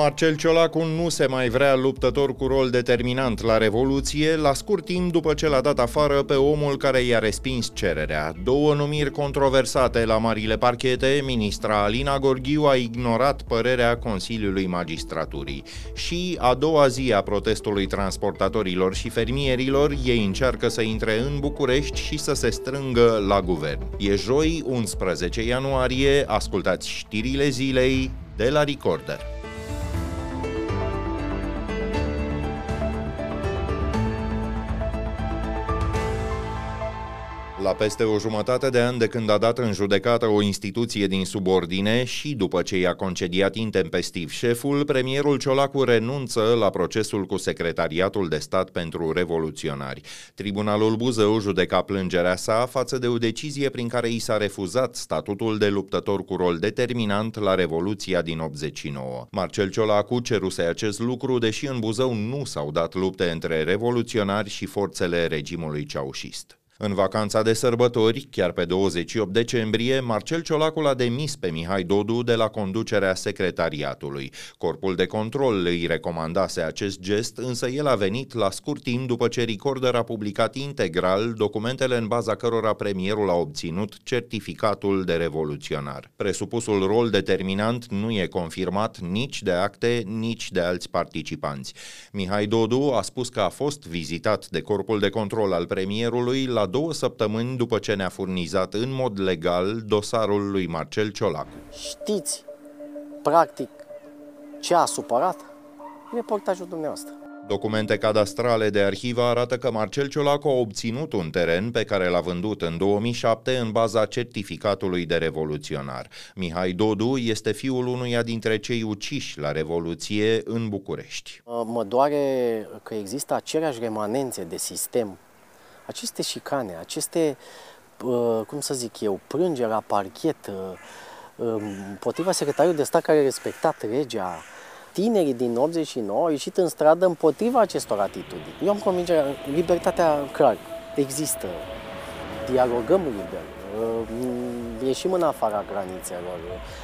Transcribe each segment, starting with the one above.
Marcel Ciolacu nu se mai vrea luptător cu rol determinant la Revoluție, la scurt timp după ce l-a dat afară pe omul care i-a respins cererea. Două numiri controversate la marile parchete, ministra Alina Gorghiu a ignorat părerea Consiliului Magistraturii. Și a doua zi a protestului transportatorilor și fermierilor, ei încearcă să intre în București și să se strângă la guvern. E joi, 11 ianuarie, ascultați știrile zilei de la Recorder. La peste o jumătate de an de când a dat în judecată o instituție din subordine și după ce i-a concediat intempestiv șeful, premierul Ciolacu renunță la procesul cu Secretariatul de Stat pentru Revoluționari. Tribunalul Buzău judeca plângerea sa față de o decizie prin care i s-a refuzat statutul de luptător cu rol determinant la Revoluția din 89. Marcel Ciolacu ceruse acest lucru, deși în Buzău nu s-au dat lupte între revoluționari și forțele regimului ceaușist. În vacanța de sărbători, chiar pe 28 decembrie, Marcel Ciolacu a demis pe Mihai Dodu de la conducerea secretariatului. Corpul de control îi recomandase acest gest, însă el a venit la scurt timp după ce Recorder a publicat integral documentele în baza cărora premierul a obținut certificatul de revoluționar. Presupusul rol determinant nu e confirmat nici de acte, nici de alți participanți. Mihai Dodu a spus că a fost vizitat de corpul de control al premierului la două săptămâni după ce ne-a furnizat în mod legal dosarul lui Marcel Ciolacu. Știți, practic, ce a supărat? Reportajul dumneavoastră. Documente cadastrale de arhivă arată că Marcel Ciolacu a obținut un teren pe care l-a vândut în 2007 în baza certificatului de revoluționar. Mihai Dodu este fiul unuia dintre cei uciși la Revoluție în București. Mă doare că există aceleași remanențe de sistem aceste șicane, aceste, uh, cum să zic eu, plângeri la parchet uh, um, împotriva secretariului de stat care a respectat legea, tinerii din 89 au ieșit în stradă împotriva acestor atitudini. Eu am convingerea, libertatea clar există, dialogăm liber, uh, ieșim în afara granițelor,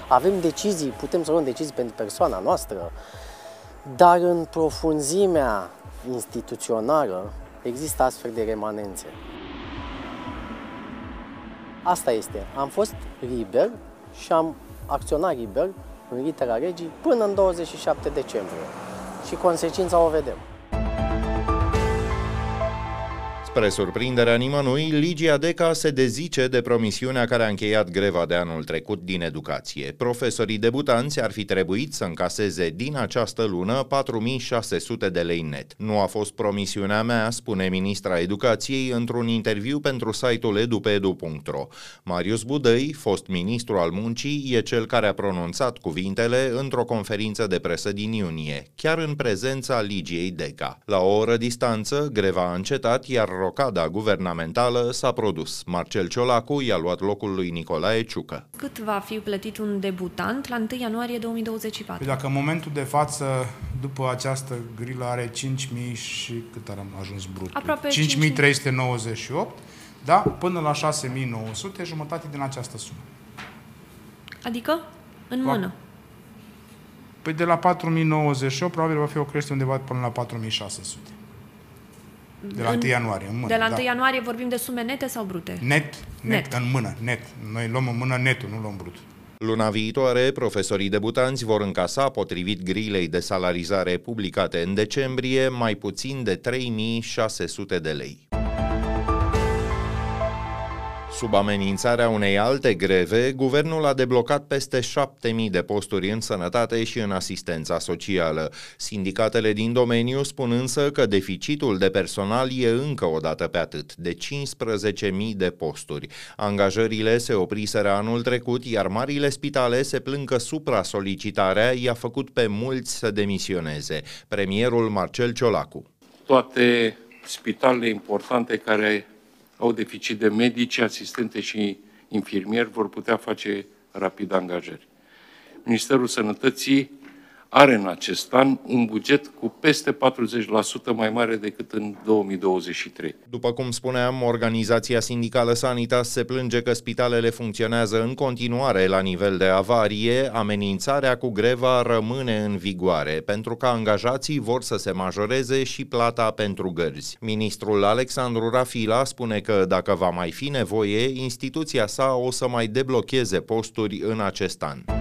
avem decizii, putem să luăm decizii pentru persoana noastră, dar în profunzimea instituțională există astfel de remanențe. Asta este. Am fost liber și am acționat liber în litera regii până în 27 decembrie. Și consecința o vedem. Spre surprinderea nimănui, Ligia Deca se dezice de promisiunea care a încheiat greva de anul trecut din educație. Profesorii debutanți ar fi trebuit să încaseze din această lună 4600 de lei net. Nu a fost promisiunea mea, spune ministra educației într-un interviu pentru site-ul edupedu.ro. Marius Budăi, fost ministru al muncii, e cel care a pronunțat cuvintele într-o conferință de presă din iunie, chiar în prezența Ligiei Deca. La o oră distanță, greva a încetat, iar rocada guvernamentală s-a produs. Marcel Ciolacu i-a luat locul lui Nicolae Ciucă. Cât va fi plătit un debutant la 1 ianuarie 2024? Păi dacă în momentul de față, după această grilă, are 5.000 și cât ar ajuns brut? Aproape 5.398, da? Până la 6.900, jumătate din această sumă. Adică? În mână? Păi de la 4.098 probabil va fi o creștere undeva până la 4.600. De la 1 ianuarie, în mână. De la 1 da. ianuarie vorbim de sume nete sau brute? Net, net, Net. în mână, net. Noi luăm în mână netul, nu luăm brut. Luna viitoare, profesorii debutanți vor încasa, potrivit grilei de salarizare publicate în decembrie, mai puțin de 3600 de lei. Sub amenințarea unei alte greve, guvernul a deblocat peste 7000 de posturi în sănătate și în asistența socială. Sindicatele din domeniu spun însă că deficitul de personal e încă o dată pe atât, de 15.000 de posturi. Angajările se opriseră anul trecut, iar marile spitale se plâng că supra-solicitarea i-a făcut pe mulți să demisioneze. Premierul Marcel Ciolacu. Toate spitalele importante care au deficit de medici, asistente și infirmieri vor putea face rapid angajări. Ministerul Sănătății are în acest an un buget cu peste 40% mai mare decât în 2023. După cum spuneam, organizația sindicală Sanitas se plânge că spitalele funcționează în continuare la nivel de avarie, amenințarea cu greva rămâne în vigoare, pentru că angajații vor să se majoreze și plata pentru gărzi. Ministrul Alexandru Rafila spune că dacă va mai fi nevoie, instituția sa o să mai deblocheze posturi în acest an.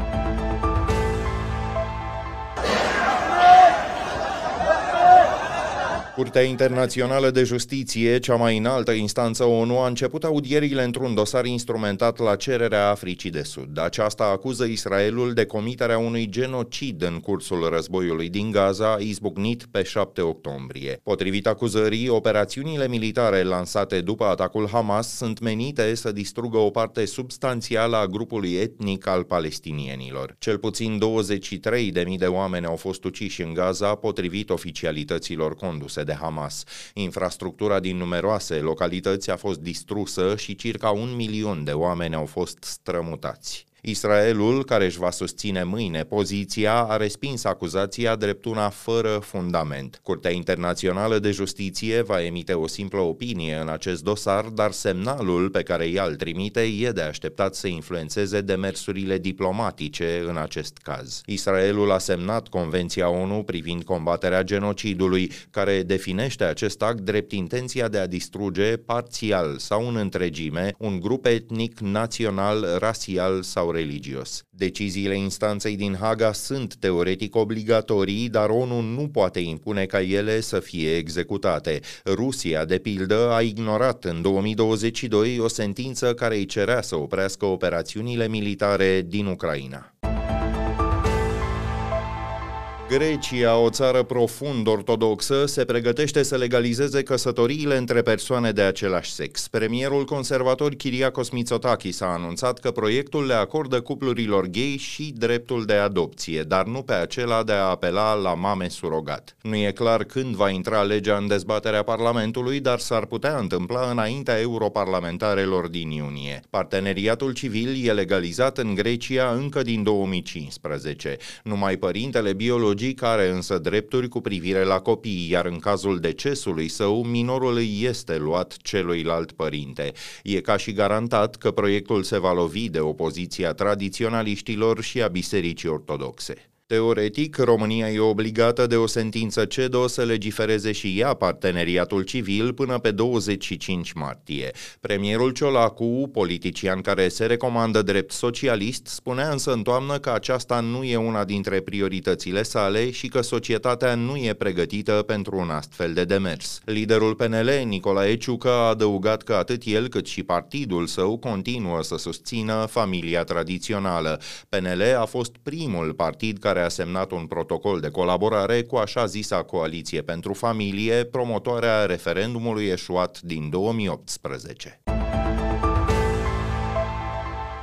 Curtea Internațională de Justiție, cea mai înaltă instanță ONU, a început audierile într-un dosar instrumentat la cererea Africii de Sud. Aceasta acuză Israelul de comiterea unui genocid în cursul războiului din Gaza, izbucnit pe 7 octombrie. Potrivit acuzării, operațiunile militare lansate după atacul Hamas sunt menite să distrugă o parte substanțială a grupului etnic al palestinienilor. Cel puțin 23.000 de oameni au fost uciși în Gaza, potrivit oficialităților conduse de Hamas. Infrastructura din numeroase localități a fost distrusă și circa un milion de oameni au fost strămutați. Israelul, care își va susține mâine poziția, a respins acuzația drept una fără fundament. Curtea Internațională de Justiție va emite o simplă opinie în acest dosar, dar semnalul pe care ea îl trimite e de așteptat să influențeze demersurile diplomatice în acest caz. Israelul a semnat Convenția ONU privind combaterea genocidului, care definește acest act drept intenția de a distruge parțial sau în întregime un grup etnic, național, rasial sau religios. Deciziile instanței din Haga sunt teoretic obligatorii, dar ONU nu poate impune ca ele să fie executate. Rusia, de pildă, a ignorat în 2022 o sentință care îi cerea să oprească operațiunile militare din Ucraina. Grecia, o țară profund ortodoxă, se pregătește să legalizeze căsătoriile între persoane de același sex. Premierul conservator Kyriakos Mitsotakis a anunțat că proiectul le acordă cuplurilor gay și dreptul de adopție, dar nu pe acela de a apela la mame surogat. Nu e clar când va intra legea în dezbaterea Parlamentului, dar s-ar putea întâmpla înaintea europarlamentarelor din iunie. Parteneriatul civil e legalizat în Grecia încă din 2015. Numai părintele biologic biologic are însă drepturi cu privire la copii, iar în cazul decesului său, minorul îi este luat celuilalt părinte. E ca și garantat că proiectul se va lovi de opoziția tradiționaliștilor și a bisericii ortodoxe. Teoretic, România e obligată de o sentință CEDO să legifereze și ea parteneriatul civil până pe 25 martie. Premierul Ciolacu, politician care se recomandă drept socialist, spunea însă în toamnă că aceasta nu e una dintre prioritățile sale și că societatea nu e pregătită pentru un astfel de demers. Liderul PNL, Nicolae Ciucă, a adăugat că atât el cât și partidul său continuă să susțină familia tradițională. PNL a fost primul partid care care a semnat un protocol de colaborare cu așa zisa Coaliție pentru Familie, promotoarea referendumului eșuat din 2018.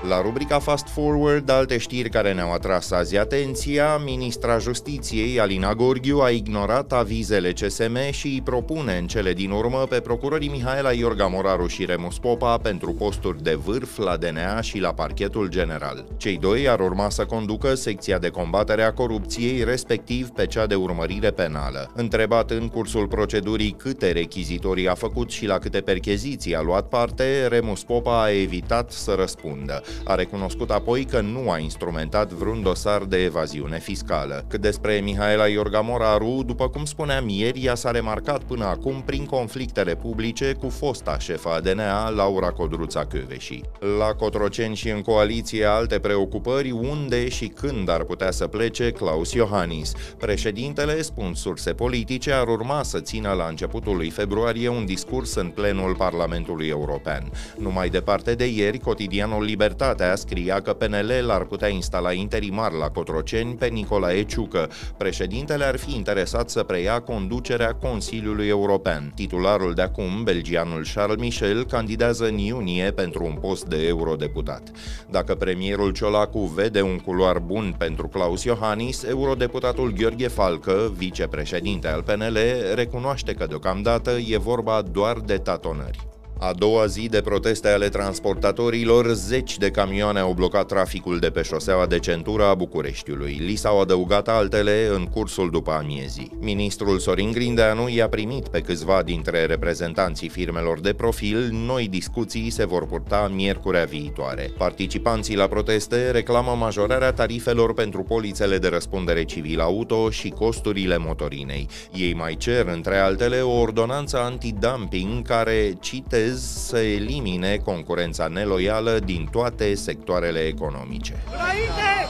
La rubrica Fast Forward, alte știri care ne-au atras azi atenția, ministra Justiției, Alina Gorghiu, a ignorat avizele CSM și îi propune în cele din urmă pe procurorii Mihaela Iorga Moraru și Remus Popa pentru posturi de vârf la DNA și la parchetul general. Cei doi ar urma să conducă secția de combatere a corupției, respectiv pe cea de urmărire penală. Întrebat în cursul procedurii câte rechizitorii a făcut și la câte percheziții a luat parte, Remus Popa a evitat să răspundă. A recunoscut apoi că nu a instrumentat vreun dosar de evaziune fiscală. Cât despre Mihaela Iorga Moraru, după cum spuneam ieri, ea s-a remarcat până acum prin conflictele publice cu fosta șefa DNA, Laura Codruța Căveși. La Cotroceni și în coaliție alte preocupări, unde și când ar putea să plece Claus Iohannis. Președintele, spun surse politice, ar urma să țină la începutul lui februarie un discurs în plenul Parlamentului European. Numai departe de ieri, cotidianul Libertate Libertatea scria că PNL l-ar putea instala interimar la Cotroceni pe Nicolae Ciucă. Președintele ar fi interesat să preia conducerea Consiliului European. Titularul de acum, belgianul Charles Michel, candidează în iunie pentru un post de eurodeputat. Dacă premierul Ciolacu vede un culoar bun pentru Claus Iohannis, eurodeputatul Gheorghe Falcă, vicepreședinte al PNL, recunoaște că deocamdată e vorba doar de tatonări. A doua zi de proteste ale transportatorilor, zeci de camioane au blocat traficul de pe șoseaua de centură a Bucureștiului. Li s-au adăugat altele în cursul după amiezii. Ministrul Sorin Grindeanu i-a primit pe câțiva dintre reprezentanții firmelor de profil. Noi discuții se vor purta miercurea viitoare. Participanții la proteste reclamă majorarea tarifelor pentru polițele de răspundere civil auto și costurile motorinei. Ei mai cer, între altele, o ordonanță antidumping care, citez, citez, să elimine concurența neloială din toate sectoarele economice. Înainte!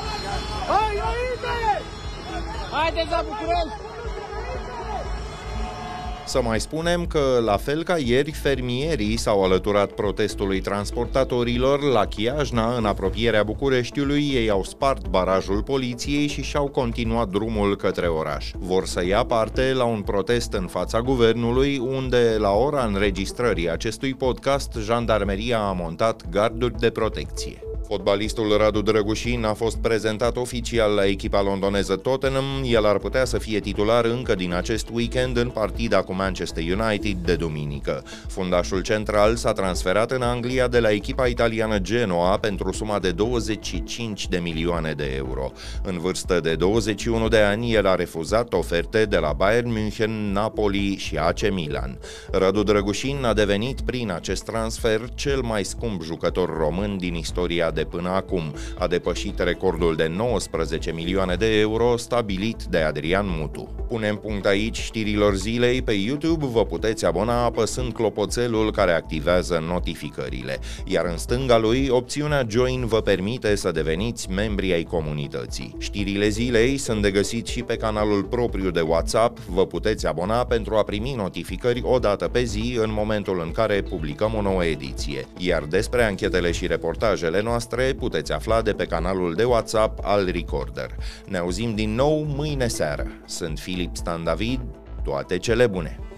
Hai, înainte! Haideți la București! Să mai spunem că, la fel ca ieri, fermierii s-au alăturat protestului transportatorilor la Chiajna, în apropierea Bucureștiului, ei au spart barajul poliției și și-au continuat drumul către oraș. Vor să ia parte la un protest în fața guvernului, unde, la ora înregistrării acestui podcast, jandarmeria a montat garduri de protecție. Fotbalistul Radu Drăgușin a fost prezentat oficial la echipa londoneză Tottenham. El ar putea să fie titular încă din acest weekend în partida cu Manchester United de duminică. Fundașul central s-a transferat în Anglia de la echipa italiană Genoa pentru suma de 25 de milioane de euro. În vârstă de 21 de ani, el a refuzat oferte de la Bayern München, Napoli și AC Milan. Radu Drăgușin a devenit prin acest transfer cel mai scump jucător român din istoria de până acum. A depășit recordul de 19 milioane de euro stabilit de Adrian Mutu. Punem punct aici știrilor zilei. Pe YouTube vă puteți abona apăsând clopoțelul care activează notificările. Iar în stânga lui, opțiunea Join vă permite să deveniți membri ai comunității. Știrile zilei sunt de găsit și pe canalul propriu de WhatsApp. Vă puteți abona pentru a primi notificări o dată pe zi în momentul în care publicăm o nouă ediție. Iar despre anchetele și reportajele noastre noastre puteți afla de pe canalul de WhatsApp al Recorder. Ne auzim din nou mâine seară. Sunt Filip Stan David, toate cele bune!